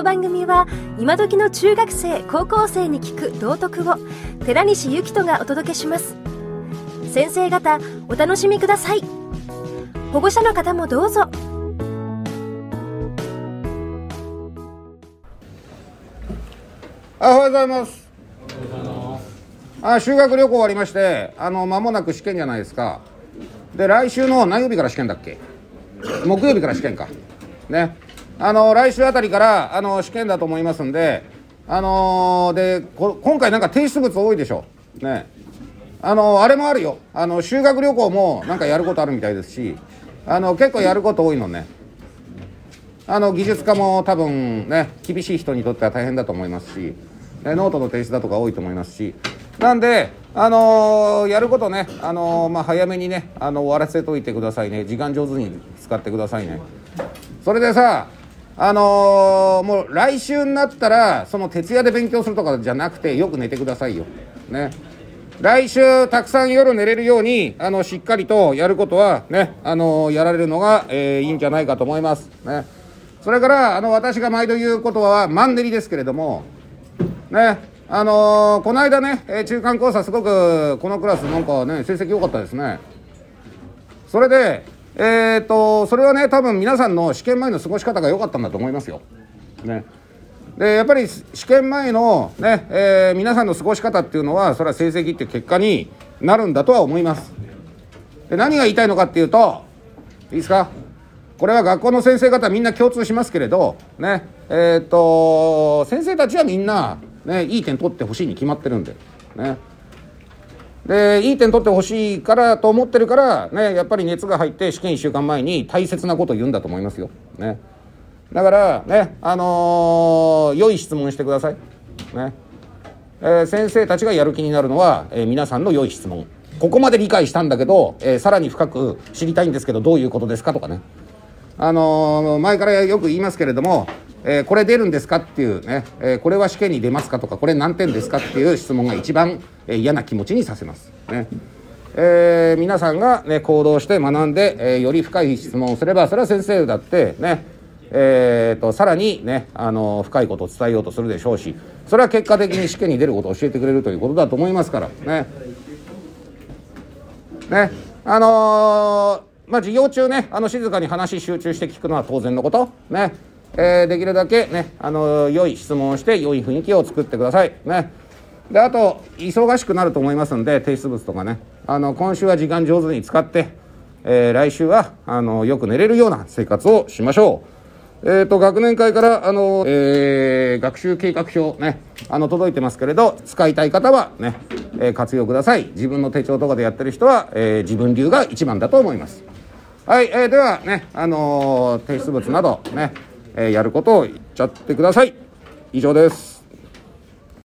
の番組は今時の中学生高校生に聞く道徳を寺西幸人がお届けします。先生方お楽しみください。保護者の方もどうぞ。おはようございます。あ修学旅行終わりましてあの間もなく試験じゃないですか。で来週の何曜日から試験だっけ？木曜日から試験か。ねあの来週あたりからあの試験だと思いますんであので今回なんか提出物多いでしょ。ね。あのあれもあるよ。あの修学旅行もなんかやることあるみたいですしあの結構やること多いのね。あの技術家も多分ね厳しい人にとっては大変だと思いますしノートの提出だとか多いと思いますし。なんで、あのー、やることね、あのー、まあ、早めにね、あの終わらせといてくださいね。時間上手に使ってくださいね。それでさあのー、もう来週になったらその徹夜で勉強するとかじゃなくてよく寝てくださいよ。ね。来週たくさん夜寝れるようにあのしっかりとやることはねあのやられるのが、えー、いいんじゃないかと思います。ね。それからあの私が毎度言うことはマンネリですけれどもね。あのー、この間ね、え中間考査すごくこのクラスなんかね成績良かったですね。それでえー、っとそれはね多分皆さんの試験前の過ごし方が良かったんだと思いますよねでやっぱり試験前のね、えー、皆さんの過ごし方っていうのはそれは成績って結果になるんだとは思いますで何が言いたいのかっていうといいですか？これは学校の先生方みんな共通しますけれどねえー、っと先生たちはみんなね、いい点取ってほしいに決まってるんで。ね。で、いい点取ってほしいからと思ってるから、ね、やっぱり熱が入って試験1週間前に大切なこと言うんだと思いますよ。ね。だから、ね、あのー、良い質問してください。ね。えー、先生たちがやる気になるのは、えー、皆さんの良い質問。ここまで理解したんだけど、えー、さらに深く知りたいんですけど、どういうことですかとかね。あの前からよく言いますけれども、えー、これ出るんですかっていうね、えー、これは試験に出ますかとかこれ何点ですかっていう質問が一番、えー、嫌な気持ちにさせます。ねえ、皆さんが、ね、行動して学んで、え、より深い質問をすればそれは先生だってね、えーと、さらにねあの深いことを伝えようとするでしょうしそれは結果的に試験に出ることを教えてくれるということだと思いますからね。ねあの、まあ授業中ねあの静かに話集中して聞くのは当然のことねえー、できるだけね、あの良い質問をして良い雰囲気を作ってください。ね。で、あと、忙しくなると思いますんで、提出物とかね、あの、今週は時間上手に使って、えー、来週は、あの、よく寝れるような生活をしましょう。えっ、ー、と、学年会から、あの、えー、学習計画表ね、あの、届いてますけれど、使いたい方はね、えー、活用ください。自分の手帳とかでやってる人は、えー、自分流が一番だと思います。はい、えー、ではね、あの、提出物などね、えー、やることを言っちゃってください。以上です。